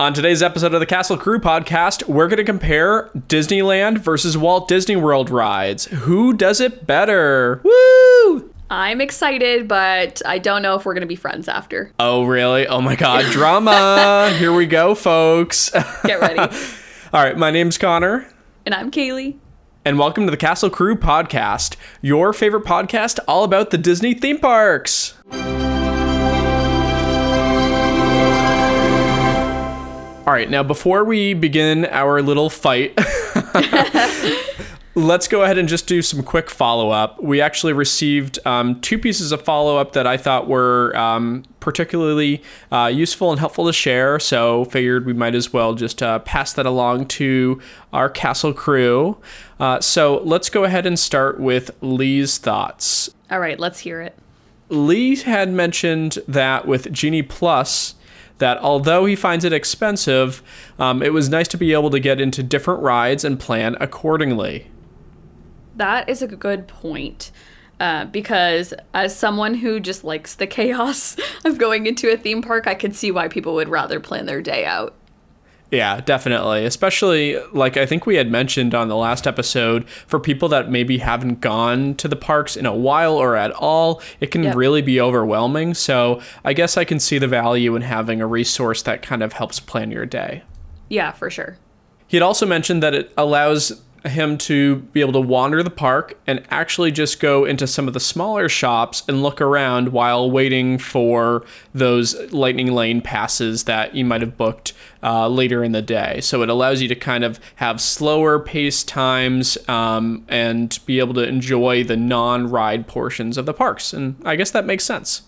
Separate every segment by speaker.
Speaker 1: On today's episode of the Castle Crew podcast, we're going to compare Disneyland versus Walt Disney World rides. Who does it better? Woo!
Speaker 2: I'm excited, but I don't know if we're going to be friends after.
Speaker 1: Oh, really? Oh my God, drama. Here we go, folks.
Speaker 2: Get ready.
Speaker 1: All right, my name's Connor.
Speaker 2: And I'm Kayli.
Speaker 1: And welcome to the Castle Crew podcast, your favorite podcast all about the Disney theme parks. All right, now before we begin our little fight, let's go ahead and just do some quick follow up. We actually received um, two pieces of follow up that I thought were um, particularly uh, useful and helpful to share. So, figured we might as well just uh, pass that along to our castle crew. Uh, so, let's go ahead and start with Lee's thoughts.
Speaker 2: All right, let's hear it.
Speaker 1: Lee had mentioned that with Genie Plus, that although he finds it expensive, um, it was nice to be able to get into different rides and plan accordingly.
Speaker 2: That is a good point. Uh, because as someone who just likes the chaos of going into a theme park, I can see why people would rather plan their day out.
Speaker 1: Yeah, definitely. Especially like I think we had mentioned on the last episode for people that maybe haven't gone to the parks in a while or at all, it can yep. really be overwhelming. So, I guess I can see the value in having a resource that kind of helps plan your day.
Speaker 2: Yeah, for sure.
Speaker 1: He had also mentioned that it allows him to be able to wander the park and actually just go into some of the smaller shops and look around while waiting for those lightning lane passes that you might have booked uh, later in the day. So it allows you to kind of have slower pace times um, and be able to enjoy the non ride portions of the parks. And I guess that makes sense.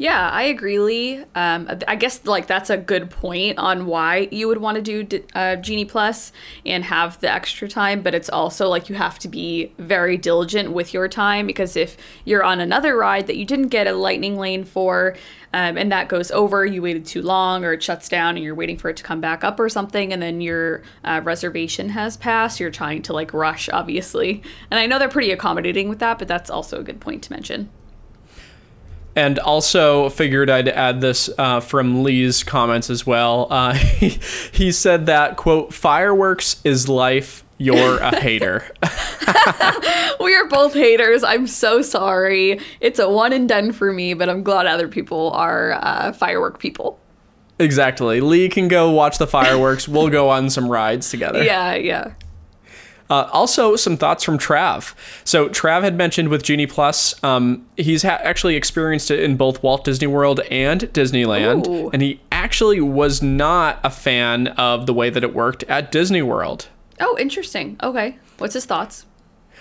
Speaker 2: Yeah, I agree, Lee. Um, I guess like that's a good point on why you would want to do uh, Genie Plus and have the extra time. But it's also like you have to be very diligent with your time because if you're on another ride that you didn't get a lightning lane for, um, and that goes over, you waited too long, or it shuts down, and you're waiting for it to come back up or something, and then your uh, reservation has passed. You're trying to like rush, obviously. And I know they're pretty accommodating with that, but that's also a good point to mention
Speaker 1: and also figured I'd add this uh, from Lee's comments as well. Uh, he, he said that quote fireworks is life. You're a hater.
Speaker 2: we are both haters. I'm so sorry. It's a one and done for me, but I'm glad other people are uh, firework people.
Speaker 1: Exactly. Lee can go watch the fireworks. we'll go on some rides together.
Speaker 2: Yeah, yeah.
Speaker 1: Uh, also, some thoughts from Trav. So, Trav had mentioned with Genie Plus, um, he's ha- actually experienced it in both Walt Disney World and Disneyland, Ooh. and he actually was not a fan of the way that it worked at Disney World.
Speaker 2: Oh, interesting. Okay. What's his thoughts?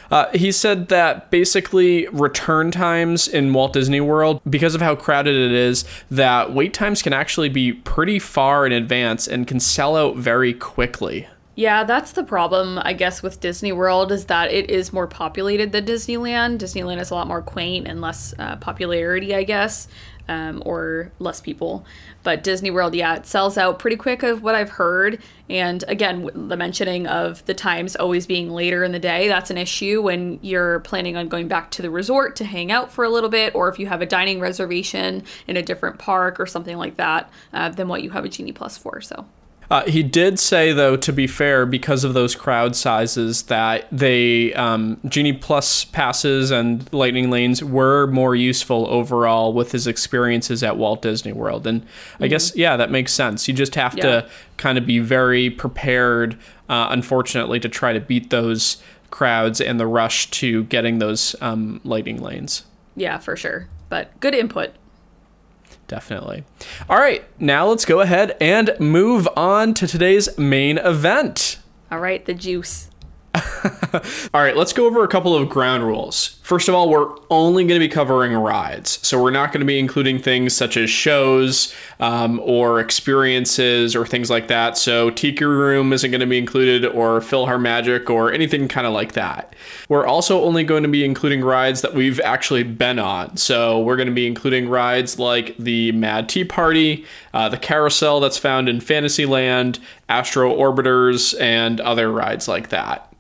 Speaker 1: Uh, he said that basically return times in Walt Disney World, because of how crowded it is, that wait times can actually be pretty far in advance and can sell out very quickly.
Speaker 2: Yeah, that's the problem, I guess, with Disney World is that it is more populated than Disneyland. Disneyland is a lot more quaint and less uh, popularity, I guess, um, or less people. But Disney World, yeah, it sells out pretty quick, of what I've heard. And again, the mentioning of the times always being later in the day, that's an issue when you're planning on going back to the resort to hang out for a little bit, or if you have a dining reservation in a different park or something like that, uh, than what you have a Genie Plus for. So.
Speaker 1: Uh, he did say, though, to be fair, because of those crowd sizes, that they um, Genie Plus passes and Lightning Lanes were more useful overall with his experiences at Walt Disney World. And mm-hmm. I guess, yeah, that makes sense. You just have yeah. to kind of be very prepared, uh, unfortunately, to try to beat those crowds and the rush to getting those um, Lightning Lanes.
Speaker 2: Yeah, for sure. But good input.
Speaker 1: Definitely. All right, now let's go ahead and move on to today's main event.
Speaker 2: All right, the juice.
Speaker 1: All right, let's go over a couple of ground rules. First of all, we're only going to be covering rides. So we're not going to be including things such as shows um, or experiences or things like that. So Tiki Room isn't going to be included or PhilharMagic or anything kind of like that. We're also only going to be including rides that we've actually been on. So we're going to be including rides like the Mad Tea Party, uh, the Carousel that's found in Fantasyland, Astro Orbiters, and other rides like that.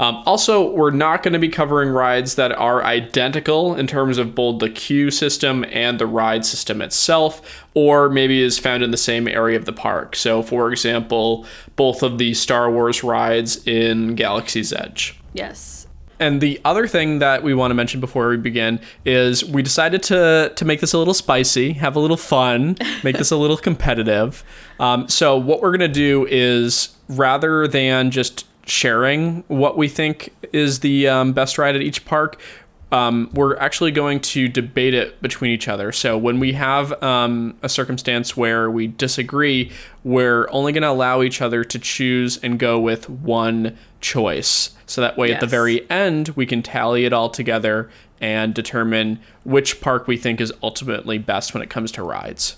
Speaker 1: Um, also, we're not going to be covering rides that are identical in terms of both the queue system and the ride system itself, or maybe is found in the same area of the park. So, for example, both of the Star Wars rides in Galaxy's Edge.
Speaker 2: Yes.
Speaker 1: And the other thing that we want to mention before we begin is we decided to to make this a little spicy, have a little fun, make this a little competitive. Um, so what we're gonna do is rather than just sharing what we think is the um, best ride at each park, um, we're actually going to debate it between each other. So when we have um, a circumstance where we disagree, we're only going to allow each other to choose and go with one choice. So that way, at the very end, we can tally it all together and determine which park we think is ultimately best when it comes to rides.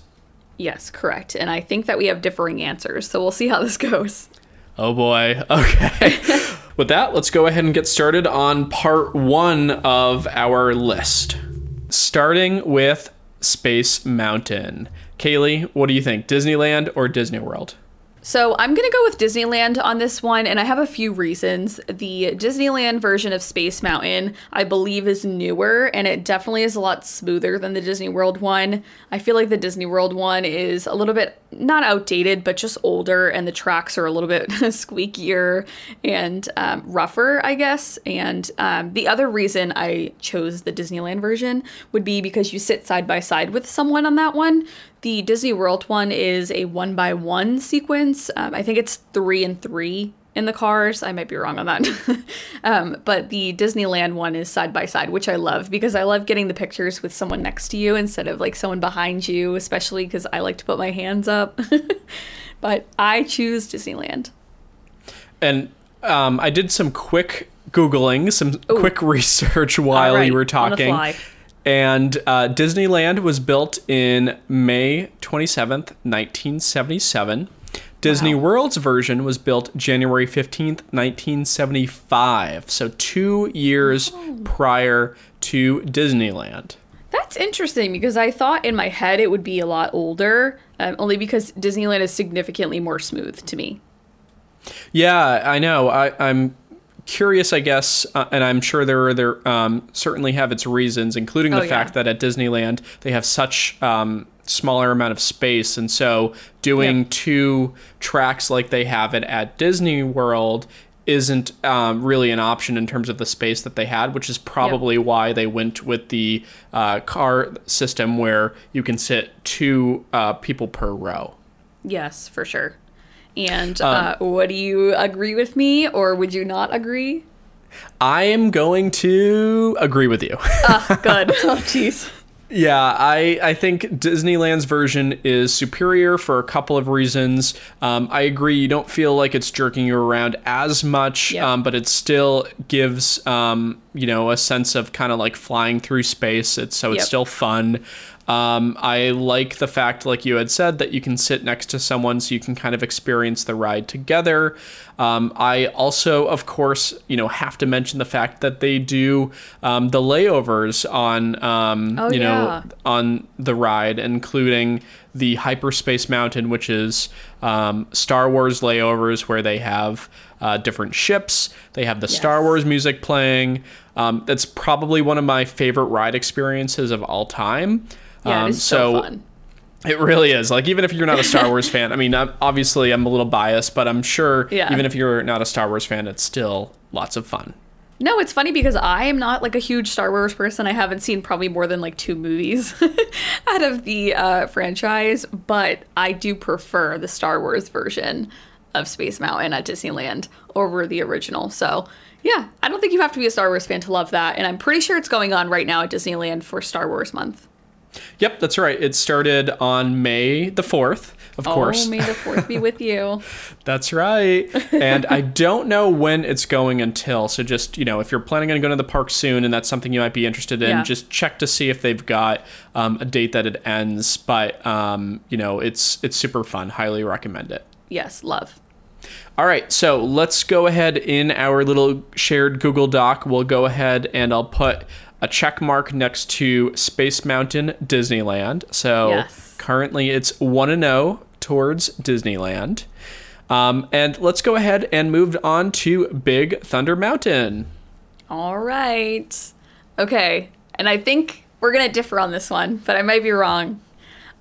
Speaker 2: Yes, correct. And I think that we have differing answers, so we'll see how this goes.
Speaker 1: Oh boy. Okay. With that, let's go ahead and get started on part one of our list. Starting with Space Mountain. Kayli, what do you think? Disneyland or Disney World?
Speaker 2: So I'm going to go with Disneyland on this one, and I have a few reasons. The Disneyland version of Space Mountain, I believe, is newer, and it definitely is a lot smoother than the Disney World one. I feel like the Disney World one is a little bit, not outdated, but just older, and the tracks are a little bit squeakier and um, rougher, I guess. And um, the other reason I chose the Disneyland version would be because you sit side by side with someone on that one. The Disney World one is a one by one sequence. Um, I think it's three and three in the cars. I might be wrong on that. um, but the Disneyland one is side by side, which I love because I love getting the pictures with someone next to you instead of like someone behind you, especially because I like to put my hands up. but I choose Disneyland.
Speaker 1: And um, I did some quick Googling, some quick research while
Speaker 2: All
Speaker 1: you were
Speaker 2: right,
Speaker 1: talking. And uh, Disneyland was built in May 27th, 1977. Disney
Speaker 2: Wow.
Speaker 1: World's version was built January 15th, 1975. So two years
Speaker 2: Oh.
Speaker 1: prior to Disneyland.
Speaker 2: That's interesting because I thought in my head it would be a lot older, um, only because Disneyland is significantly more smooth to me.
Speaker 1: Yeah, I know. I, I'm curious, I guess, uh, and I'm sure there are there um, certainly have its reasons, including the
Speaker 2: Oh, yeah.
Speaker 1: fact that at Disneyland they have such um, smaller amount of space, and so doing
Speaker 2: Yep.
Speaker 1: two tracks like they have it at Disney World isn't um, really an option in terms of the space that they had, which is probably why they went with the uh, car system where you can sit two uh, people per row.
Speaker 2: Yes, for sure. And uh, what do you agree with me, or would you not agree?
Speaker 1: I am going to agree with you.
Speaker 2: Ah, good. oh, jeez.
Speaker 1: Yeah, I, I think Disneyland's version is superior for a couple of reasons. Um, I agree, you don't feel like it's jerking you around as much,
Speaker 2: Yep.
Speaker 1: um, but it still gives um, you know a sense of kind of like flying through space. It's so it's
Speaker 2: Yep.
Speaker 1: still fun. Um, I like the fact, like you had said, that you can sit next to someone so you can kind of experience the ride together. Um, I also, of course, you know, have to mention the fact that they do um, the layovers on, um,
Speaker 2: Oh,
Speaker 1: you
Speaker 2: yeah.
Speaker 1: know, on the ride, including the Hyperspace Mountain, which is um, Star Wars layovers where they have uh, different ships. They have the Star Wars music playing. Um, that's probably one of my favorite ride experiences of all time.
Speaker 2: Yeah,
Speaker 1: Um,
Speaker 2: is so, fun.
Speaker 1: it really is. Like even if you're not a Star Wars fan, I mean, I'm, obviously I'm a little biased, but I'm sure
Speaker 2: Yeah.
Speaker 1: even if you're not a Star Wars fan, it's still lots of fun.
Speaker 2: No, it's funny because I am not like a huge Star Wars person. I haven't seen probably more than like two movies out of the uh, franchise, but I do prefer the Star Wars version of Space Mountain at Disneyland over the original. So, yeah, I don't think you have to be a Star Wars fan to love that. And I'm pretty sure it's going on right now at Disneyland for Star Wars month.
Speaker 1: Yep, that's right. It started on May the 4th, of course.
Speaker 2: Oh, may the fourth be with you.
Speaker 1: That's right. And I don't know when it's going until. So just, you know, if you're planning on going to the park soon and that's something you might be interested in,
Speaker 2: Yeah.
Speaker 1: just check to see if they've got um, a date that it ends. But, um, you know, it's it's super fun. Highly recommend it.
Speaker 2: Yes, love.
Speaker 1: All right, so let's go ahead in our little shared Google Doc. We'll go ahead and I'll put a check mark next to Space Mountain Disneyland. So
Speaker 2: Yes.
Speaker 1: currently it's 1 and 0 towards Disneyland. Um, and let's go ahead and move on to Big Thunder Mountain.
Speaker 2: All right. Okay. And I think we're going to differ on this one, but I might be wrong.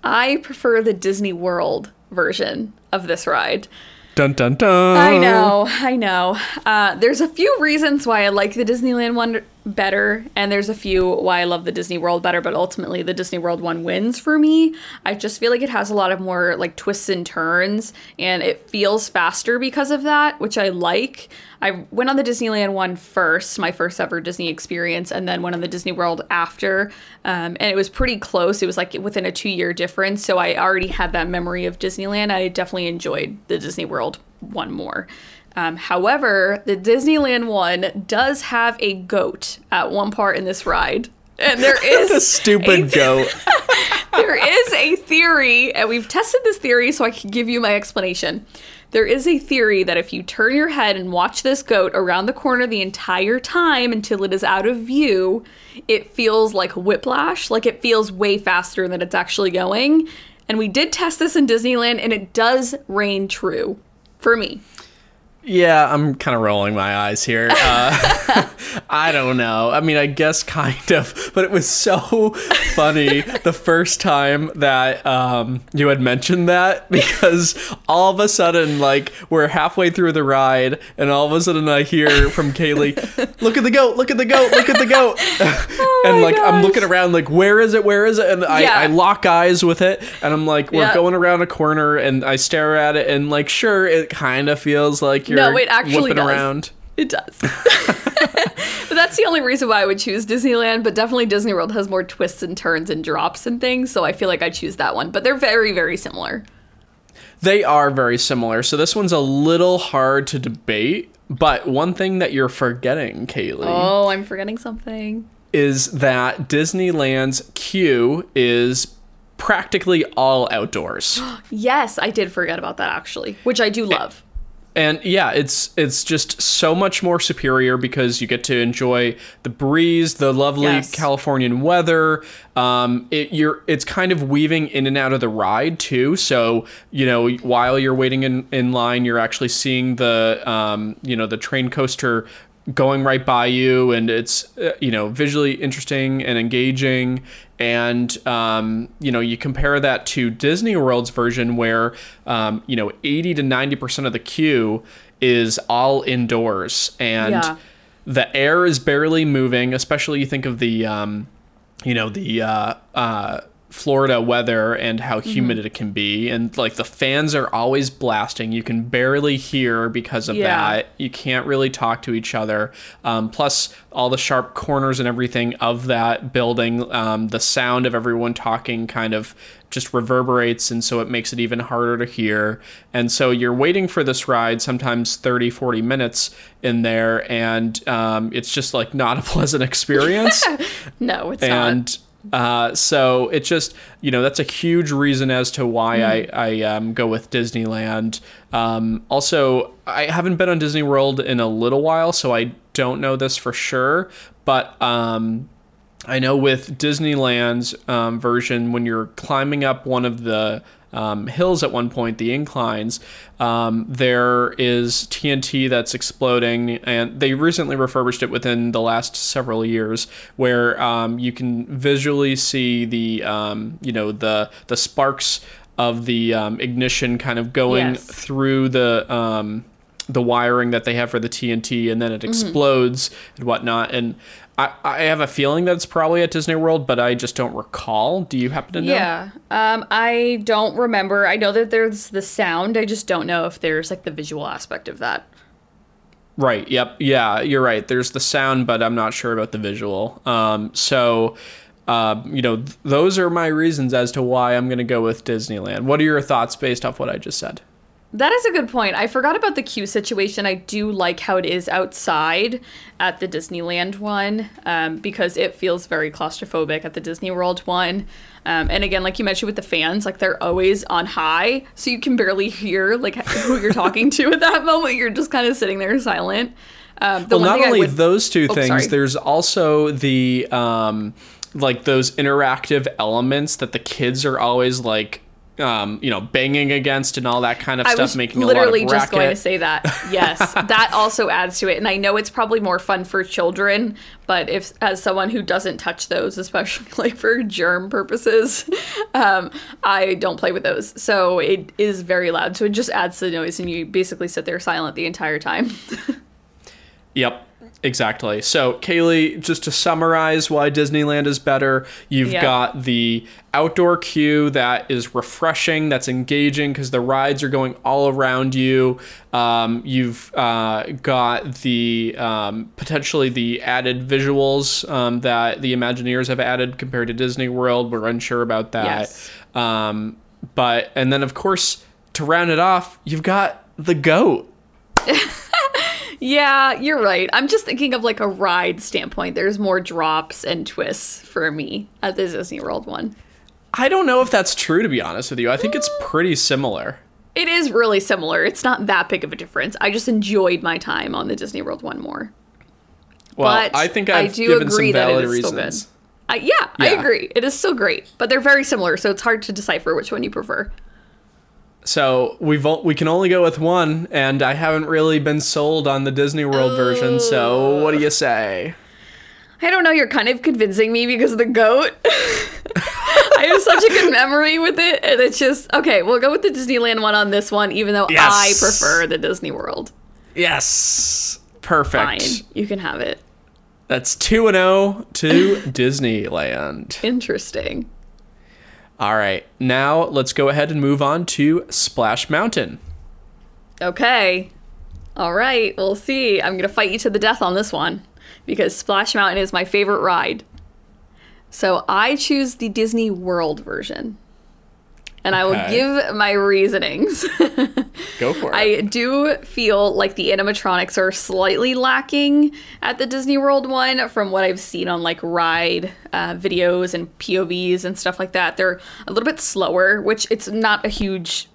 Speaker 2: I prefer the Disney World version of this ride.
Speaker 1: Dun dun dun.
Speaker 2: I know, I know. Uh, there's a few reasons why I like the Disneyland one better, and there's a few why I love the Disney World better, but ultimately the Disney World one wins for me. I just feel like it has a lot of more like twists and turns, and it feels faster because of that, which I like. I went on the Disneyland one first, my first ever Disney experience, and then went on the Disney World after. Um, and it was pretty close. It was like within a two year difference. So I already had that memory of Disneyland. I definitely enjoyed the Disney World one more. Um, however, the Disneyland one does have a goat at one part in this ride. And there is
Speaker 1: the stupid
Speaker 2: a-
Speaker 1: goat.
Speaker 2: there is a theory, and we've tested this theory so I can give you my explanation. There is a theory that if you turn your head and watch this goat around the corner the entire time until it is out of view, it feels like whiplash, like it feels way faster than it's actually going. And we did test this in Disneyland, and it does reign true for me.
Speaker 1: Yeah, I'm kind of rolling my eyes here. Uh, I don't know. I mean, I guess kind of, but it was so funny the first time that um, you had mentioned that because all of a sudden, like, we're halfway through the ride, and all of a sudden I hear from Kayli, "Look at the goat! Look at the goat! Look at the goat!" and
Speaker 2: my
Speaker 1: like I'm looking around, like, "Where is it? Where is it?" And I,
Speaker 2: Yeah.
Speaker 1: I lock eyes with it, and I'm like, "We're
Speaker 2: Yeah.
Speaker 1: going around a corner," and I stare at it, and like, sure, it kind of feels like you're
Speaker 2: No, it actually does.
Speaker 1: around.
Speaker 2: It does. but that's the only reason why I would choose Disneyland. But definitely Disney World has more twists and turns and drops and things. So I feel like I choose that one. But they're very, very similar.
Speaker 1: They are very similar. So this one's a little hard to debate. But one thing that you're forgetting, Kayli,
Speaker 2: Oh, I'm forgetting something.
Speaker 1: is that Disneyland's queue is practically all outdoors.
Speaker 2: Yes, I did forget about that actually, which I do love.
Speaker 1: And yeah, it's it's just so much more superior because you get to enjoy the breeze, the lovely
Speaker 2: Yes.
Speaker 1: Californian weather. Um, it you're it's kind of weaving in and out of the ride too. So you know while you're waiting in in line, you're actually seeing the um, you know the train coaster going right by you and it's uh, you know visually interesting and engaging and um, you know you compare that to disney world's version where um, you know 80 to 90 percent of the queue is all indoors and
Speaker 2: Yeah.
Speaker 1: the air is barely moving especially you think of the um, you know the uh, uh, Florida weather and how humid it can be, and like the fans are always blasting. You can barely hear because of
Speaker 2: Yeah.
Speaker 1: that. You can't really talk to each other. Um, plus, all the sharp corners and everything of that building, um, the sound of everyone talking kind of just reverberates and so it makes it even harder to hear and so you're waiting for this ride sometimes 30 40 minutes in there and um, it's just like not a pleasant experience
Speaker 2: No, it's not.
Speaker 1: Uh, so it just you know that's a huge reason as to why I I um, go with Disneyland. Um, also, I haven't been on Disney World in a little while, so I don't know this for sure. But um, I know with Disneyland's um, version, when you're climbing up one of the um, hills at one point, the inclines, um, there is TNT that's exploding, and they recently refurbished it within the last several years, where um, you can visually see the um, you know the the sparks of the um, ignition kind of going
Speaker 2: Yes.
Speaker 1: through the um, the wiring that they have for the TNT, and then
Speaker 2: Mm-hmm.
Speaker 1: it explodes and whatnot. And I, I have a feeling that it's probably at Disney World, but I just don't recall. Do you happen to know?
Speaker 2: Yeah. Um, I don't remember. I know that there's the sound. I just don't know if there's like the visual aspect of that.
Speaker 1: Right. Yep. Yeah, you're right. There's the sound, but I'm not sure about the visual. Um, so, uh, you know, th- those are my reasons as to why I'm going to go with Disneyland. What are your thoughts based off what I just said?
Speaker 2: That is a good point. I forgot about the queue situation. I do like how it is outside at the Disneyland one um, because it feels very claustrophobic at the Disney World one. Um, and again, like you mentioned with the fans, like they're always on high, so you can barely hear like who you're talking to at that moment. You're just kind of sitting there silent. Um, the
Speaker 1: well, not only
Speaker 2: would-
Speaker 1: those two
Speaker 2: Oh,
Speaker 1: things,
Speaker 2: sorry.
Speaker 1: there's also the um, like those interactive elements that the kids are always like um, you know, banging against and all that kind of
Speaker 2: I
Speaker 1: stuff, making a lot of
Speaker 2: literally
Speaker 1: racket.
Speaker 2: just going to say that. Yes, that also adds to it, and I know it's probably more fun for children, but if as someone who doesn't touch those, especially like for germ purposes, um, I don't play with those. So it is very loud. So it just adds to the noise, and you basically sit there silent the entire time.
Speaker 1: Yep, exactly. So, Kayli, just to summarize why Disneyland is better, you've
Speaker 2: Yeah.
Speaker 1: got the outdoor queue that is refreshing, that's engaging because the rides are going all around you. Um, you've uh, got the um, potentially the added visuals um, that the Imagineers have added compared to Disney World. We're unsure about that.
Speaker 2: Yes.
Speaker 1: Um, but, and then, of course, to round it off, you've got the goat.
Speaker 2: yeah, you're right. I'm just thinking of like a ride standpoint. There's more drops and twists for me at the Disney World one.
Speaker 1: I don't know if that's true, to be honest with you. I think it's pretty similar.
Speaker 2: It is really similar. It's not that big of a difference. I just enjoyed my time on the Disney World one more.
Speaker 1: Well,
Speaker 2: but
Speaker 1: I think I've
Speaker 2: I do
Speaker 1: given
Speaker 2: agree
Speaker 1: some
Speaker 2: that
Speaker 1: valid
Speaker 2: it is still good. Uh, yeah, I agree. It is still great, but they're very similar, so it's hard to decipher which one you prefer.
Speaker 1: So we've we can only go with one, and I haven't really been sold on the Disney World version. So what do you say?
Speaker 2: I don't know. You're kind of convincing me because of the goat. I have such a good memory with it, and it's just okay. We'll go with the Disneyland one on this one, even though I prefer the Disney World.
Speaker 1: Yes, perfect.
Speaker 2: Fine, you can have it.
Speaker 1: That's two and zero to Disneyland.
Speaker 2: Interesting.
Speaker 1: All right, now let's go ahead and move on to Splash Mountain.
Speaker 2: Okay. All right, we'll see. I'm going to fight you to the death on this one because Splash Mountain is my favorite ride. So I choose the Disney World version. And I will give my reasonings.
Speaker 1: Go for it.
Speaker 2: I do feel like the animatronics are slightly lacking at the Disney World one from what I've seen on like ride uh, videos and POVs and stuff like that. They're a little bit slower, which it's not a huge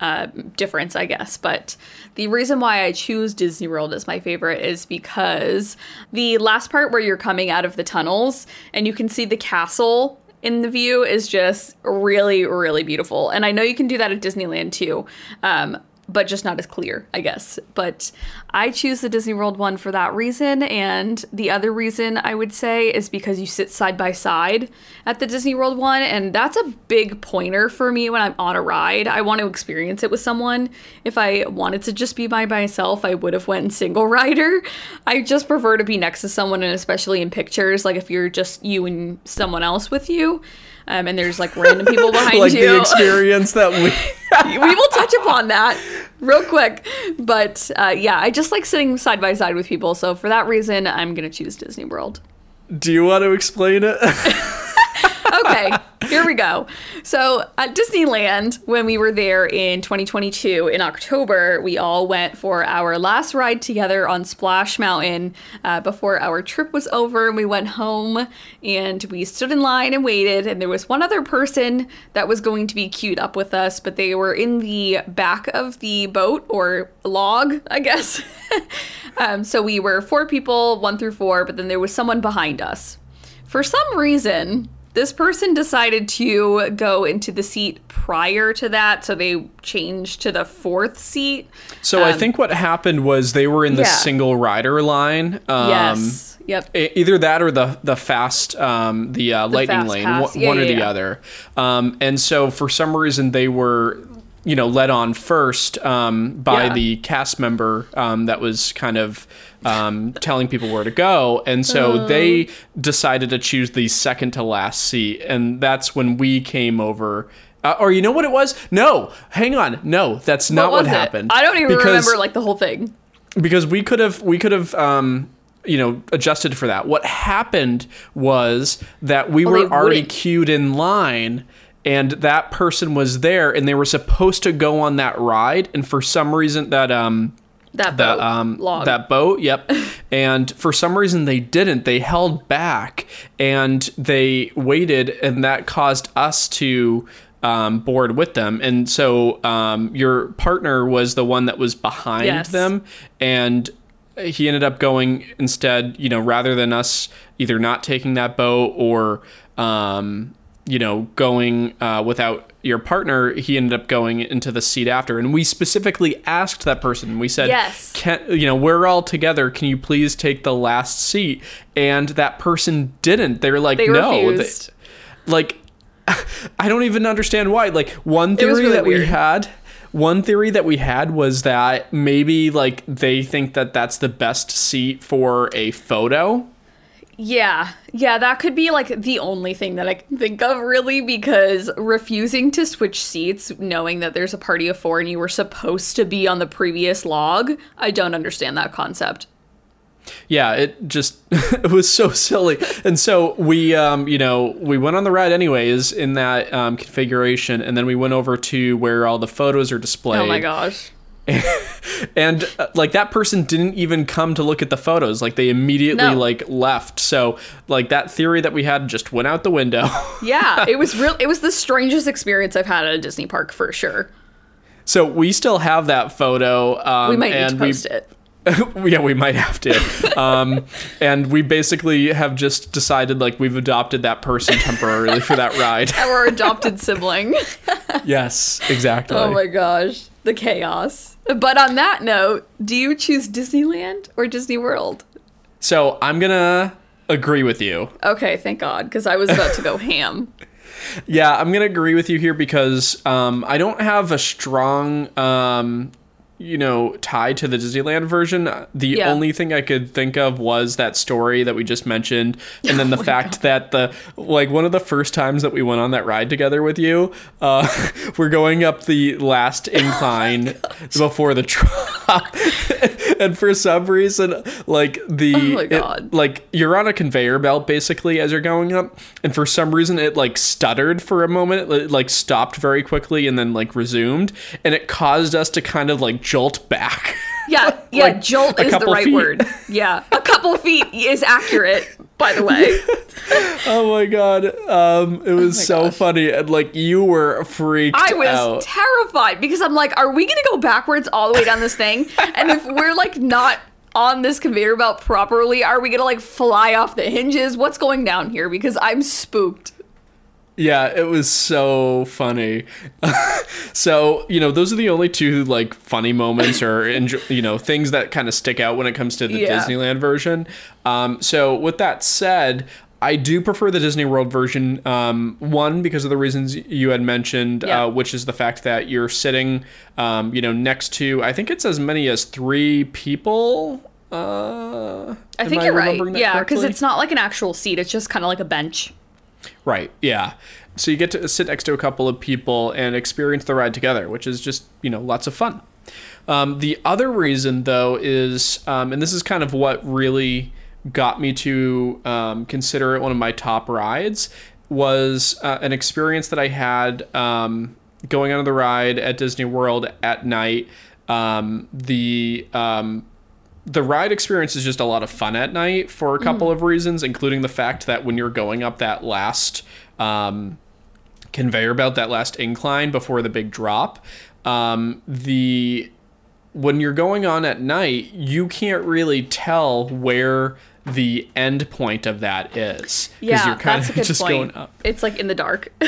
Speaker 2: uh, difference, I guess. But the reason why I choose Disney World as my favorite is because the last part where you're coming out of the tunnels and you can see the castle in the view is just really, really beautiful. And I know you can do that at Disneyland too. Um, but just not as clear, I guess. But I choose the Disney World one for that reason. And the other reason I would say is because you sit side by side at the Disney World one. And that's a big pointer for me when I'm on a ride. I want to experience it with someone. If I wanted to just be by myself, I would have went single rider. I just prefer to be next to someone, and especially in pictures, like if you're just you and someone else with you. Um, and there's like random people behind
Speaker 1: like
Speaker 2: you
Speaker 1: the experience that we.
Speaker 2: we will touch upon that real quick. But uh, yeah, I just like sitting side by side with people. So for that reason, I'm going to choose Disney World.
Speaker 1: Do you want to explain it?
Speaker 2: Okay, here we go. So at Disneyland, when we were there in 2022 in October, we all went for our last ride together on Splash Mountain uh, before our trip was over. And we went home and we stood in line and waited. And there was one other person that was going to be queued up with us, but they were in the back of the boat or log, I guess. um, so we were four people, one through four, but then there was someone behind us. For some reason, this person decided to go into the seat prior to that, so they changed to the fourth seat.
Speaker 1: So I think what happened was they were in the
Speaker 2: yeah.
Speaker 1: single rider line. Um,
Speaker 2: yes. Yep.
Speaker 1: Either that or the the fast, um, the, uh, lightning
Speaker 2: fast
Speaker 1: lane,
Speaker 2: pass.
Speaker 1: one,
Speaker 2: Yeah,
Speaker 1: or the
Speaker 2: yeah.
Speaker 1: other. Um, and so for some reason they were, you know, led on first um, by
Speaker 2: Yeah.
Speaker 1: the cast member um, that was kind of um, telling people where to go, and so
Speaker 2: Oh.
Speaker 1: they decided to choose the second to last seat, and that's when we came over. Uh, or you know what it was? No, hang on. No, that's not what,
Speaker 2: it?
Speaker 1: happened.
Speaker 2: I don't even
Speaker 1: Because-
Speaker 2: remember like the whole thing.
Speaker 1: because we could have we could have um you know adjusted for that what happened was that we
Speaker 2: Oh,
Speaker 1: were already
Speaker 2: wouldn't.
Speaker 1: queued in line and that person was there and they were supposed to go on that ride and for some reason that um
Speaker 2: That boat
Speaker 1: that um
Speaker 2: log.
Speaker 1: that boat yep and for some reason they didn't they held back and they waited and that caused us to um, board with them and so um, your partner was the one that was behind
Speaker 2: Yes.
Speaker 1: them and he ended up going instead you know rather than us either not taking that boat or um, you know, going uh, without your partner, he ended up going into the seat after. And we specifically asked that person. We said,
Speaker 2: Yes.
Speaker 1: can, you know, we're all together. Can you please take the last seat? And that person didn't. They were like,
Speaker 2: They
Speaker 1: no. They- like, I don't even understand why. Like, one theory
Speaker 2: really
Speaker 1: that we had. One theory that we had was that maybe like they think that that's the best seat for a photo.
Speaker 2: Yeah, yeah, that could be like the only thing that I can think of really because refusing to switch seats, knowing that there's a party of four and you were supposed to be on the previous log, I don't understand that concept.
Speaker 1: yeah it just it was so silly and so we um you know we went on the ride anyways in that um, configuration and then we went over to where all the photos are displayed
Speaker 2: Oh my gosh.
Speaker 1: and uh, like that person didn't even come to look at the photos like they immediately
Speaker 2: No.
Speaker 1: like left so like that theory that we had just went out the window
Speaker 2: Yeah, it was real. It was the strangest experience I've had at a Disney park for sure.
Speaker 1: so we still have that photo um,
Speaker 2: We might
Speaker 1: and
Speaker 2: to
Speaker 1: we
Speaker 2: it.
Speaker 1: yeah, we might have to. Um, and we basically have just decided like we've adopted that person temporarily for that ride.
Speaker 2: Our adopted sibling.
Speaker 1: yes, exactly.
Speaker 2: Oh my gosh, the chaos. But on that note, do you choose Disneyland or Disney World?
Speaker 1: so I'm gonna agree with you.
Speaker 2: Okay, thank God, because I was about to go ham.
Speaker 1: Yeah, I'm gonna agree with you here because um, I don't have a strong, um, you know, tie to the Disneyland version. The
Speaker 2: Yeah.
Speaker 1: only thing I could think of was that story that we just mentioned, and then the fact that the like one of the first times that we went on that ride together with you, uh, we're going up the last incline before the drop, and for some reason, like the
Speaker 2: Oh my
Speaker 1: it- like you're on a conveyor belt basically as you're going up. And for some reason it like stuttered for a moment. It like stopped very quickly and then like resumed. And it caused us to kind of like jolt back
Speaker 2: Yeah, yeah,
Speaker 1: Like,
Speaker 2: jolt is the right
Speaker 1: feet.
Speaker 2: word. Yeah, a couple feet is accurate, by the way.
Speaker 1: oh my god um it was so
Speaker 2: gosh.
Speaker 1: funny and like you were freaked
Speaker 2: I was
Speaker 1: out
Speaker 2: terrified because I'm like, are we gonna go backwards all the way down this thing? And if we're like not on this conveyor belt properly, are we gonna like fly off the hinges? What's going down here? Because I'm spooked.
Speaker 1: Yeah, it was so funny. so, you know, those are the only two like funny moments or enjo- you know, things that kind of stick out when it comes to the
Speaker 2: Yeah.
Speaker 1: Disneyland version. Um, so with that said, I do prefer the Disney World version. Um, one because of the reasons you had mentioned,
Speaker 2: Yeah.
Speaker 1: uh, which is the fact that you're sitting, um, you know, next to I think it's as many as three people. Uh,
Speaker 2: I think you're right. Yeah, because it's not like an actual seat; it's just kind of like a bench.
Speaker 1: Right. Yeah. So you get to sit next to a couple of people and experience the ride together, which is just you know lots of fun. Um, the other reason though is, um, and this is kind of what really got me to um, consider it one of my top rides, was uh, an experience that I had um, going on the ride at Disney World at night. Um, the um, the ride experience is just a lot of fun at night for a couple of reasons, including the fact that when you're going up that last um, conveyor belt, that last incline before the big drop, um, the when you're going on at night, you can't really tell where the end point of that is
Speaker 2: Yeah,
Speaker 1: you're kind of just
Speaker 2: point.
Speaker 1: going up
Speaker 2: It's like in the dark.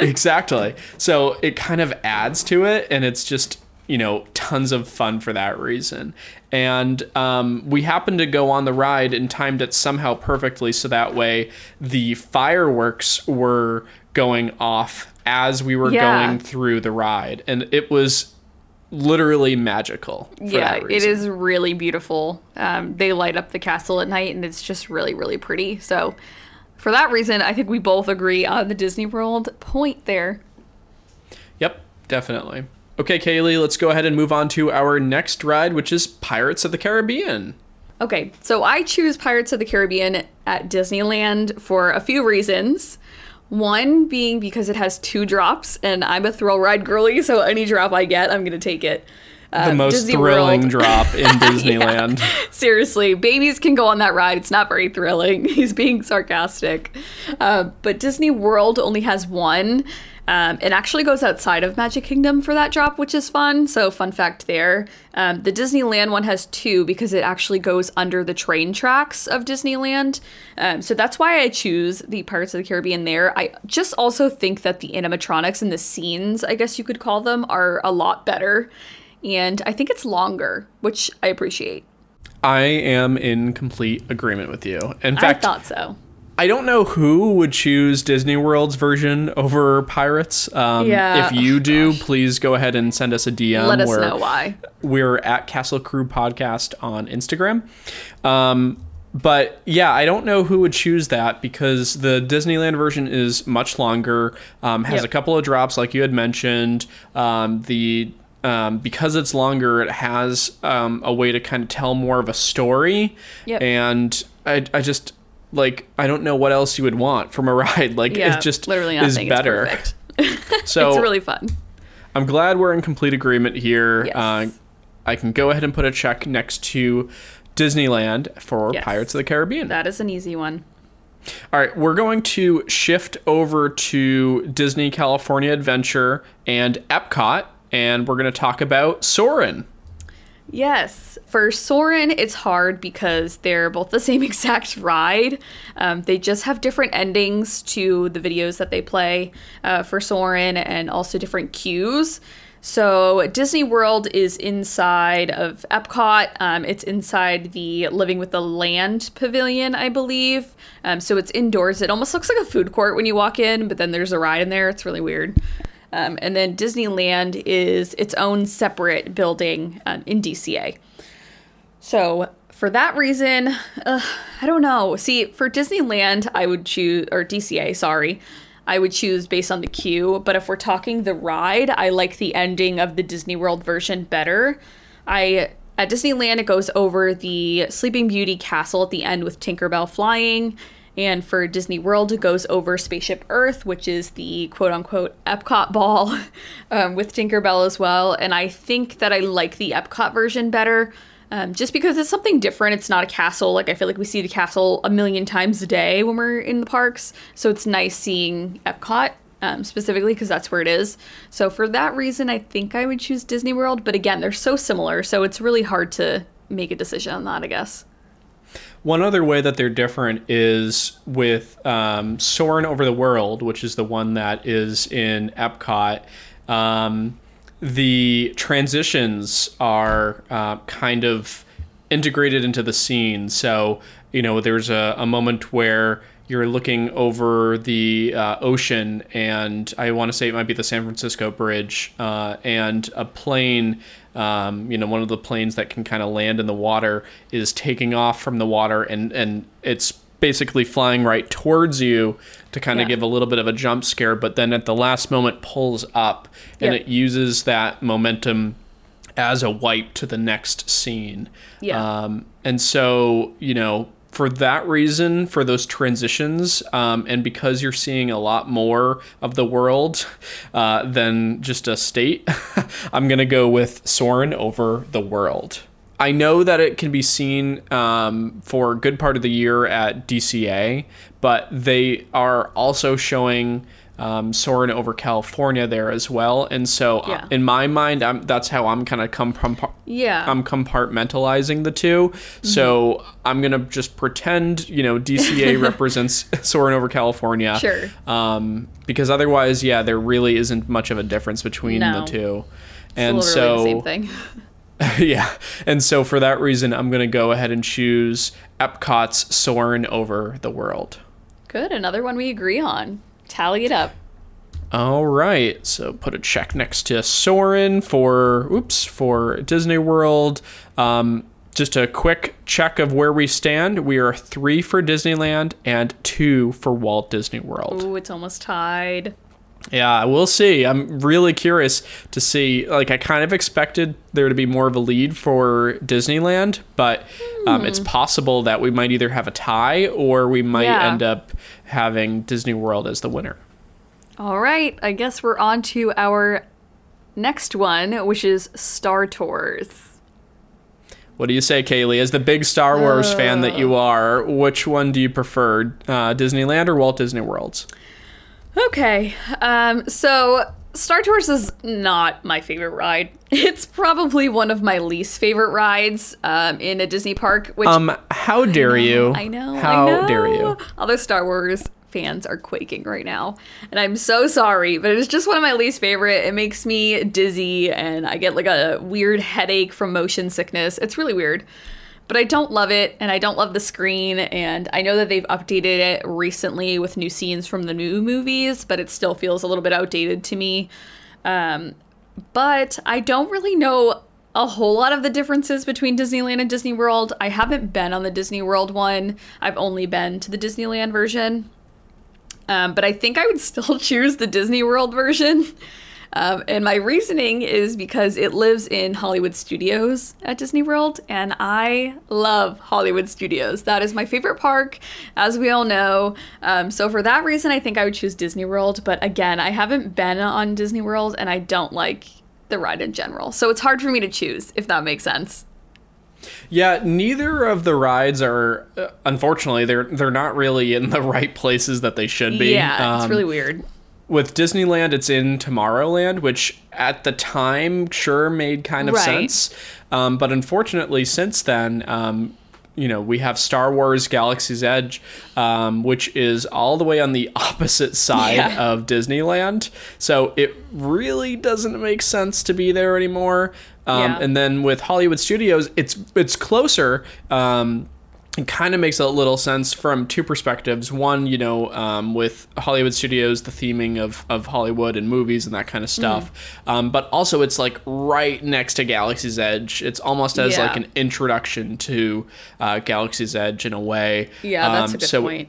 Speaker 1: exactly. So it kind of adds to it, and it's just you know tons of fun for that reason. And um, we happened to go on the ride and timed it somehow perfectly, so that way the fireworks were going off as we were
Speaker 2: Yeah.
Speaker 1: going through the ride, and it was literally magical. For
Speaker 2: yeah, it really beautiful. Um, they light up the castle at night, and it's just really, really pretty. So, for that reason, I think we both agree on the Disney World point there.
Speaker 1: Yep, definitely. Okay, Kayli, let's go ahead and move on to our next ride, which is Pirates of the Caribbean.
Speaker 2: Okay, so I choose Pirates of the Caribbean at Disneyland for a few reasons. One being because it has two drops, and I'm a thrill ride girly, so any drop I get, I'm gonna take it. Uh,
Speaker 1: the most
Speaker 2: Disney
Speaker 1: thrilling
Speaker 2: World-
Speaker 1: drop in Disneyland.
Speaker 2: Seriously, babies can go on that ride. It's not very thrilling. He's being sarcastic. Uh, but Disney World only has one. Um, it actually goes outside of Magic Kingdom for that drop, which is fun. So, fun fact there. Um, the Disneyland one has two because it actually goes under the train tracks of Disneyland. Um, so, that's why I choose the Pirates of the Caribbean there. I just also think that the animatronics and the scenes, I guess you could call them, are a lot better. And I think it's longer, which I appreciate.
Speaker 1: I am in complete agreement with you. In fact, I
Speaker 2: thought so.
Speaker 1: I don't know who would choose Disney World's version over Pirates. Um,
Speaker 2: Yeah.
Speaker 1: If you do, please go ahead and send us a DM.
Speaker 2: Let us
Speaker 1: where
Speaker 2: know why.
Speaker 1: We're at Castle Crew Podcast on Instagram. Um, but yeah, I don't know who would choose that because the Disneyland version is much longer, um, has
Speaker 2: Yep.
Speaker 1: a couple of drops, like you had mentioned. Um, the um, because it's longer, it has um, a way to kind of tell more of a story.
Speaker 2: Yep.
Speaker 1: And I, I just like I don't know what else you would want from a ride. Like
Speaker 2: Yeah,
Speaker 1: it just
Speaker 2: literally
Speaker 1: is better.
Speaker 2: It's.
Speaker 1: So
Speaker 2: it's really fun.
Speaker 1: I'm glad we're in complete agreement here.
Speaker 2: Yes.
Speaker 1: Uh, I can go ahead and put a check next to Disneyland for
Speaker 2: Yes.
Speaker 1: Pirates of the Caribbean.
Speaker 2: That is an easy one.
Speaker 1: All right, we're going to shift over to Disney California Adventure and Epcot, and we're going to talk about Soarin'.
Speaker 2: Yes. For Soarin', it's hard because they're both the same exact ride. Um, they just have different endings to the videos that they play uh, for Soarin' and also different cues. So Disney World is inside of Epcot. Um, it's inside the Living with the Land pavilion, I believe. Um, so it's indoors. It almost looks like a food court when you walk in, but then there's a ride in there. It's really weird. Um, and then Disneyland is its own separate building um, in DCA. So for that reason, uh, I don't know. See, for Disneyland, I would choose, or DCA, sorry, I would choose based on the queue. But if we're talking the ride, I like the ending of the Disney World version better. I at Disneyland, it goes over the Sleeping Beauty castle at the end with Tinkerbell flying. And for Disney World, goes over Spaceship Earth, which is the quote unquote Epcot ball um, with Tinkerbell as well. And I think that I like the Epcot version better um, just because it's something different. It's not a castle. Like, I feel like we see the castle a million times a day when we're in the parks. So it's nice seeing Epcot um, specifically because that's where it is. So for that reason, I think I would choose Disney World. But again, they're so similar. So it's really hard to make a decision on that, I guess.
Speaker 1: One other way that they're different is with um, Over the World, which is the one that is in Epcot. Um, the transitions are uh, kind of integrated into the scene. So, you know, there's a, a moment where you're looking over the uh, ocean, and I want to say it might be the San Francisco Bridge, uh, and a plane, um, you know, one of the planes that can kind of land in the water is taking off from the water, and and it's basically flying right towards you to kind of
Speaker 2: Yeah.
Speaker 1: give a little bit of a jump scare, but then at the last moment pulls up, and
Speaker 2: Yep.
Speaker 1: it uses that momentum as a wipe to the next scene.
Speaker 2: Yeah.
Speaker 1: Um, and so, you know, for that reason, for those transitions, um, and because you're seeing a lot more of the world uh, than just a state, I'm going to go with Soarin' over the world. I know that it can be seen um, for a good part of the year at DCA, but they are also showing um, Soarin' over California there as well. And so, uh, in my mind, I'm, that's how I'm kind of come from.
Speaker 2: Yeah.
Speaker 1: I'm compartmentalizing the two. So I'm gonna just pretend, you know, DCA represents Soarin' over California.
Speaker 2: Sure.
Speaker 1: Um, because otherwise, yeah, there really isn't much of a difference between
Speaker 2: No.
Speaker 1: the two.
Speaker 2: It's
Speaker 1: And so,
Speaker 2: the same thing.
Speaker 1: yeah, and so for that reason, I'm gonna go ahead and choose Epcot's Soarin' over the world.
Speaker 2: Good. Another one we agree on. Tally it up.
Speaker 1: All right, so put a check next to Soarin' for oops for Disney World. Um, just a quick check of where we stand. We are three for Disneyland and two for Walt Disney World.
Speaker 2: Ooh, it's almost tied.
Speaker 1: Yeah, we'll see. I'm really curious to see. Like, I kind of expected there to be more of a lead for Disneyland, but um, it's possible that we might either have a tie or we might
Speaker 2: Yeah.
Speaker 1: end up having Disney World as the winner.
Speaker 2: All right. I guess we're on to our next one, which is Star Tours.
Speaker 1: What do you say, Kayli? As the big Star Wars fan that you are, which one do you prefer, uh, Disneyland or Walt Disney World?
Speaker 2: Okay, um, so Star Tours is not my favorite ride. It's probably one of my least favorite rides um, in a Disney park. Which
Speaker 1: Um, how dare you?
Speaker 2: I know.
Speaker 1: How
Speaker 2: I know.
Speaker 1: dare you?
Speaker 2: Other Star Wars fans are quaking right now. And I'm so sorry, but it's just one of my least favorite. It makes me dizzy and I get like a weird headache from motion sickness. It's really weird. But I don't love it and I don't love the screen. And I know that they've updated it recently with new scenes from the new movies, but it still feels a little bit outdated to me. Um, but I don't really know a whole lot of the differences between Disneyland and Disney World. I haven't been on the Disney World one, I've only been to the Disneyland version. Um, but I think I would still choose the Disney World version. Um, and my reasoning is because it lives in Hollywood Studios at Disney World, and I love Hollywood Studios. That is my favorite park, as we all know. Um, so, for that reason, I think I would choose Disney World. But again, I haven't been on Disney World, and I don't like the ride in general. So, it's hard for me to choose, if that makes sense.
Speaker 1: Yeah, neither of the rides are. Uh, unfortunately, they're they're not really in the right places that they should be.
Speaker 2: Yeah, it's
Speaker 1: Um,
Speaker 2: really weird.
Speaker 1: With Disneyland, it's in Tomorrowland, which at the time sure made kind of
Speaker 2: Right.
Speaker 1: sense. Um, but unfortunately, since then, um, you know, we have Star Wars Galaxy's Edge, um, which is all the way on the opposite side
Speaker 2: Yeah.
Speaker 1: of Disneyland. So it really doesn't make sense to be there anymore. Um,
Speaker 2: Yeah.
Speaker 1: And then with Hollywood Studios, it's it's closer. It kind of makes a little sense from two perspectives. One, you know, um, with Hollywood Studios, the theming of, of Hollywood and movies and that kind of stuff. Um, but also, it's like right next to Galaxy's Edge. It's almost as
Speaker 2: Yeah.
Speaker 1: like an introduction to uh, Galaxy's Edge in a way.
Speaker 2: Yeah, that's
Speaker 1: Um,
Speaker 2: a good
Speaker 1: so
Speaker 2: point.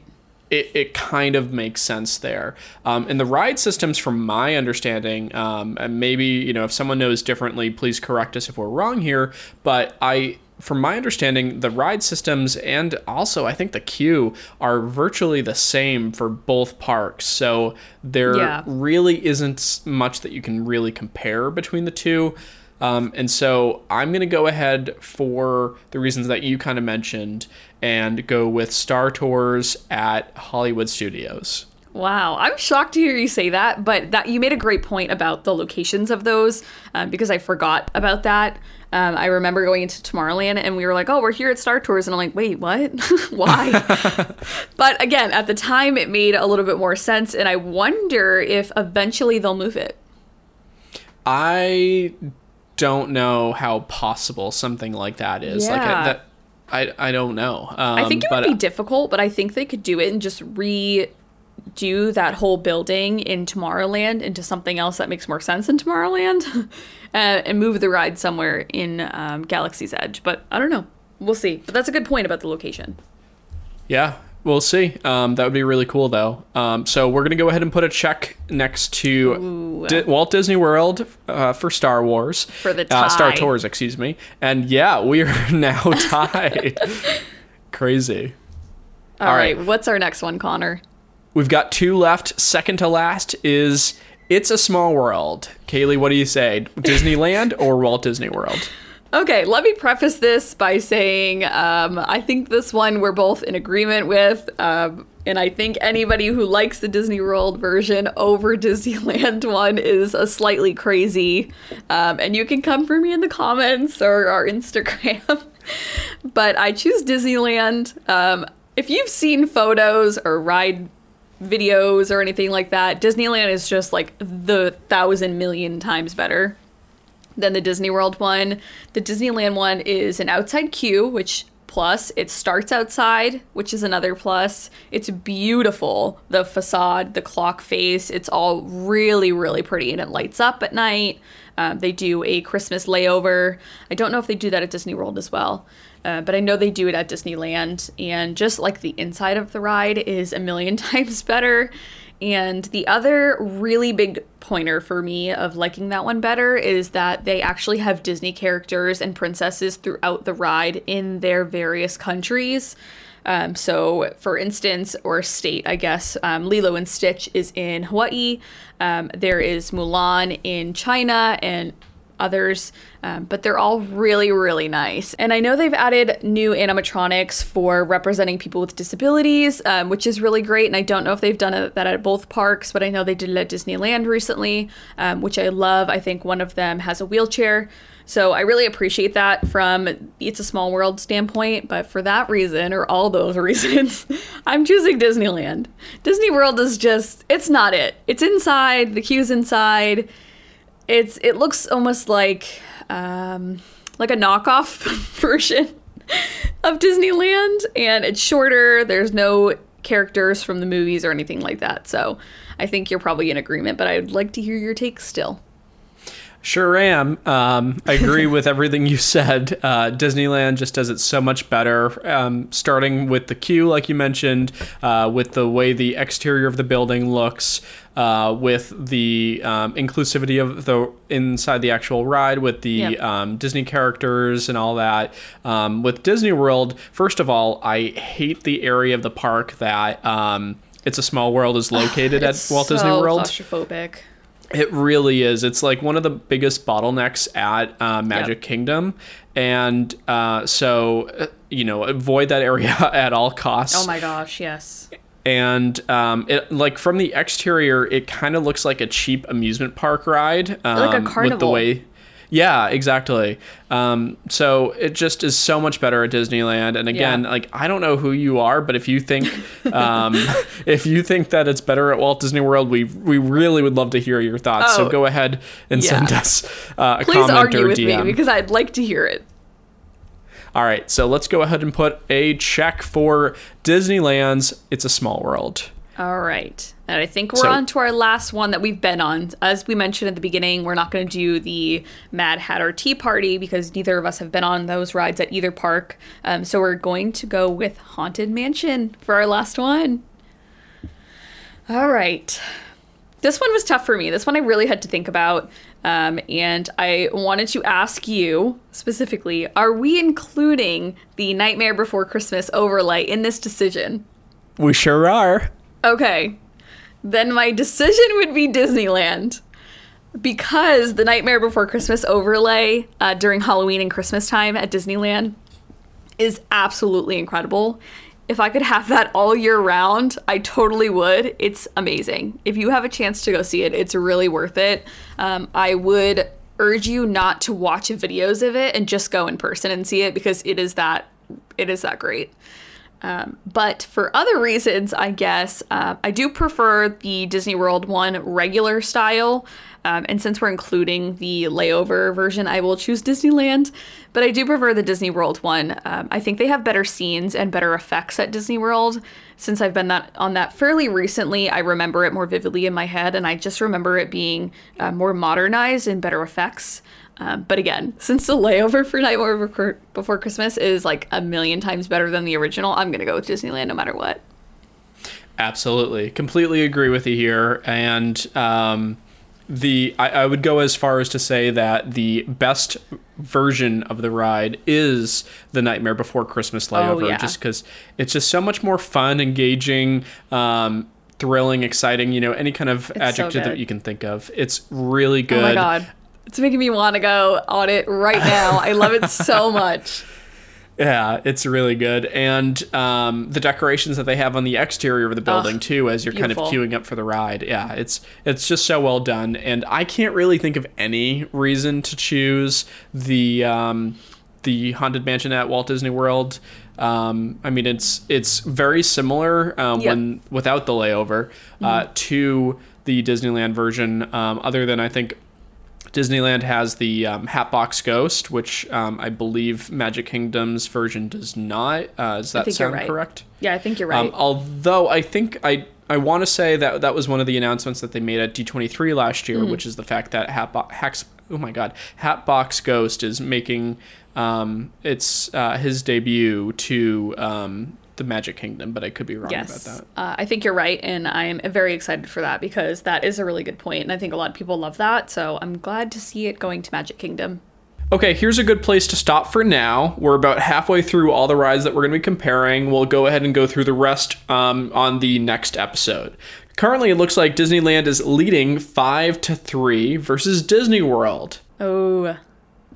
Speaker 1: It, it kind of makes sense there. Um, and the ride systems, from my understanding, um, and maybe, you know, if someone knows differently, please correct us if we're wrong here. But I, from my understanding, the ride systems and also I think the queue are virtually the same for both parks. So there
Speaker 2: Yeah.
Speaker 1: really isn't much that you can really compare between the two. Um, and so I'm going to go ahead for the reasons that you kind of mentioned and go with Star Tours at Hollywood Studios.
Speaker 2: Wow, I'm shocked to hear you say that, but that you made a great point about the locations of those um, because I forgot about that. Um, I remember going into Tomorrowland and we were like, "Oh, we're here at Star Tours," and I'm like, "Wait, what? Why?" but again, at the time, it made a little bit more sense, and I wonder if eventually they'll move it.
Speaker 1: I don't know how possible something like that is. Like I,
Speaker 2: Yeah.
Speaker 1: that, I I don't know. Um,
Speaker 2: I think it would be difficult, but I think they could do it and just redo that whole building in Tomorrowland into something else that makes more sense in Tomorrowland, uh, and move the ride somewhere in um, Galaxy's Edge. But I don't know. We'll see. But that's a good point about the location.
Speaker 1: Yeah, we'll see. Um, that would be really cool, though. Um, so we're gonna go ahead and put a check next to Di- Walt Disney World uh, for Star Wars
Speaker 2: For the
Speaker 1: uh, Star. Tours, excuse me. And yeah, we are now tied. Crazy.
Speaker 2: All
Speaker 1: All
Speaker 2: right.
Speaker 1: right.
Speaker 2: What's our next one, Connor?
Speaker 1: We've got two left. Second to last is It's a Small World. Kayli, what do you say? Disneyland or Walt Disney World?
Speaker 2: Okay, let me preface this by saying um, I think this one we're both in agreement with. Um, and I think anybody who likes the Disney World version over Disneyland one is a slightly crazy. Um, and you can come for me in the comments or our Instagram. but I choose Disneyland. Um, if you've seen photos or ride videos or anything like that, Disneyland is just like the thousand million times better than the Disney World one. The Disneyland one is an outside queue, which plus it starts outside, which is another plus. It's beautiful. The facade, the clock face, it's all really, really pretty and it lights up at night. Um, they do a Christmas layover. I don't know if they do that at Disney World as well. Uh, but I know they do it at Disneyland, and just like the inside of the ride is a million times better. And the other really big pointer for me of liking that one better is that they actually have Disney characters and princesses throughout the ride in their various countries. Um, so, for instance, or state, I guess, um, Lilo and Stitch is in Hawaii. Um, there is Mulan in China, and others, um, but they're all really, really nice. And I know they've added new animatronics for representing people with disabilities, um, which is really great. And I don't know if they've done that at both parks, but I know they did it at Disneyland recently, um, which I love. I think one of them has a wheelchair. So I really appreciate that from It's a Small World standpoint, but for that reason or all those reasons, I'm choosing Disneyland. Disney World is just it's not it. It's inside, the queue's inside. It's it looks almost like um like a knockoff version of Disneyland and it's shorter. There's no characters from the movies or anything like that. So I think you're probably in agreement, but I'd like to hear your take still.
Speaker 1: Sure am. Um, I agree with everything you said. Uh, Disneyland just does it so much better. Um, starting with the queue, like you mentioned, uh, with the way the exterior of the building looks, uh, with the um, inclusivity of the inside the actual ride, with the
Speaker 2: Yep.
Speaker 1: um, Disney characters and all that. Um, with Disney World, first of all, I hate the area of the park that um, It's a Small World is located at Walt Disney
Speaker 2: so
Speaker 1: World.
Speaker 2: Claustrophobic.
Speaker 1: It really is. It's like one of the biggest bottlenecks at uh, Magic
Speaker 2: Yep.
Speaker 1: Kingdom, and uh, so uh, you know avoid that area at all costs.
Speaker 2: Oh my gosh, yes.
Speaker 1: And um, it like from the exterior, it kind of looks like a cheap amusement park ride, um,
Speaker 2: Like a
Speaker 1: With the
Speaker 2: carnival.
Speaker 1: way, yeah, exactly. Um, so it just is so much better at Disneyland. And again,
Speaker 2: Yeah.
Speaker 1: like I don't know who you are, but if you think um, if you think that it's better at Walt Disney World, we we really would love to hear your thoughts. so
Speaker 2: Oh,
Speaker 1: go ahead and
Speaker 2: yeah.
Speaker 1: send us uh, a
Speaker 2: Please
Speaker 1: comment
Speaker 2: argue
Speaker 1: or
Speaker 2: with
Speaker 1: DM.
Speaker 2: me because I'd like to hear it.
Speaker 1: All right, so let's go ahead and put a check for Disneyland's It's a Small World.
Speaker 2: All right. And I think we're
Speaker 1: So-
Speaker 2: on to our last one that we've been on. As we mentioned at the beginning, we're not going to do the Mad Hatter Tea Party because neither of us have been on those rides at either park. Um, so we're going to go with Haunted Mansion for our last one. All right. This one was tough for me. This one I really had to think about. Um, and I wanted to ask you specifically are we including the Nightmare Before Christmas overlay in this decision?
Speaker 1: We sure are.
Speaker 2: Okay. Then my decision would be Disneyland. Because the Nightmare Before Christmas overlay uh, during Halloween and Christmas time at Disneyland is absolutely incredible. If I could have that all year round, I totally would. It's amazing. If you have a chance to go see it, it's really worth it. Um, I would urge you not to watch videos of it and just go in person and see it because it is that it is that great. Um, but for other reasons, I guess uh, I do prefer the Disney World one regular style. Um, and since we're including the layover version, I will choose Disneyland. But I do prefer the Disney World one. Um, I think they have better scenes and better effects at Disney World. Since I've been that on that fairly recently, I remember it more vividly in my head, and I just remember it being uh, more modernized and better effects. Um, but again, since the layover for Nightmare Before- Christmas is like a million times better than the original, I'm gonna go with Disneyland no matter what.
Speaker 1: Absolutely, completely agree with you here. And um, the I, I would go as far as to say that the best version of the ride is the Nightmare Before Christmas layover,
Speaker 2: yeah.
Speaker 1: just because it's just so much more fun, engaging. Um, thrilling exciting you know any kind of
Speaker 2: so
Speaker 1: adjective that you can think of it's really good
Speaker 2: Oh my god, it's making me want to go on it right now. I love it so much.
Speaker 1: Yeah, it's really good, and um, the decorations that they have on the exterior of the building too, as you're kind of queuing up for the ride. Yeah, it's it's just so well done, and I can't really think of any reason to choose the um, the haunted mansion at Walt Disney World. Um, I mean, it's it's very similar um,
Speaker 2: Yep.
Speaker 1: when without the layover uh, to the Disneyland version. Um, other than I think Disneyland has the um, Hatbox Ghost, which um, I believe Magic Kingdom's version does not. Uh, does that sound
Speaker 2: right.
Speaker 1: correct?
Speaker 2: Yeah, I think you're right.
Speaker 1: Um, although I think I I want to say that that was one of the announcements that they made at D23 last year, which is the fact that Hatbox Hacks, oh my god, Hatbox Ghost is making um, its uh, his debut to um, the Magic Kingdom, but I could be wrong
Speaker 2: yes,
Speaker 1: about that.
Speaker 2: uh, I think you're right, and I am very excited for that because that is a really good point, and I think a lot of people love that. So I'm glad to see it going to Magic Kingdom.
Speaker 1: Okay, here's a good place to stop for now. We're about halfway through all the rides that we're going to be comparing. We'll go ahead and go through the rest um, on the next episode. Currently, it looks like Disneyland is leading five to three versus Disney World.
Speaker 2: Oh,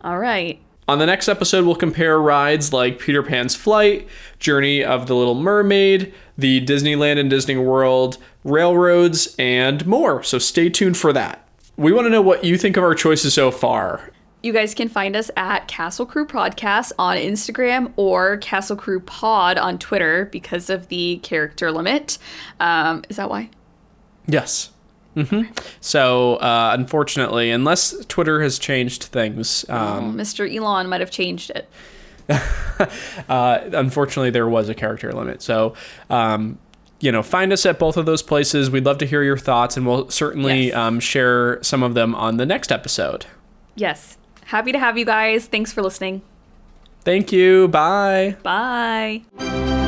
Speaker 2: all right.
Speaker 1: On the next episode, we'll compare rides like Peter Pan's Flight, Journey of the Little Mermaid, the Disneyland and Disney World, railroads, and more. So stay tuned for that. We want to know what you think of our choices so far.
Speaker 2: You guys can find us at Castle Crew Podcast on Instagram or Castle Crew Pod on Twitter because of the character limit. Um, is that why?
Speaker 1: Yes. Hmm So, uh, unfortunately, unless Twitter has changed things, um,
Speaker 2: Mr. Elon might have changed it.
Speaker 1: uh, unfortunately, there was a character limit. So, um, you know, find us at both of those places. We'd love to hear your thoughts, and we'll certainly
Speaker 2: Yes.
Speaker 1: um, share some of them on the next episode.
Speaker 2: Yes. Happy to have you guys. Thanks for listening.
Speaker 1: Thank you. Bye.
Speaker 2: Bye.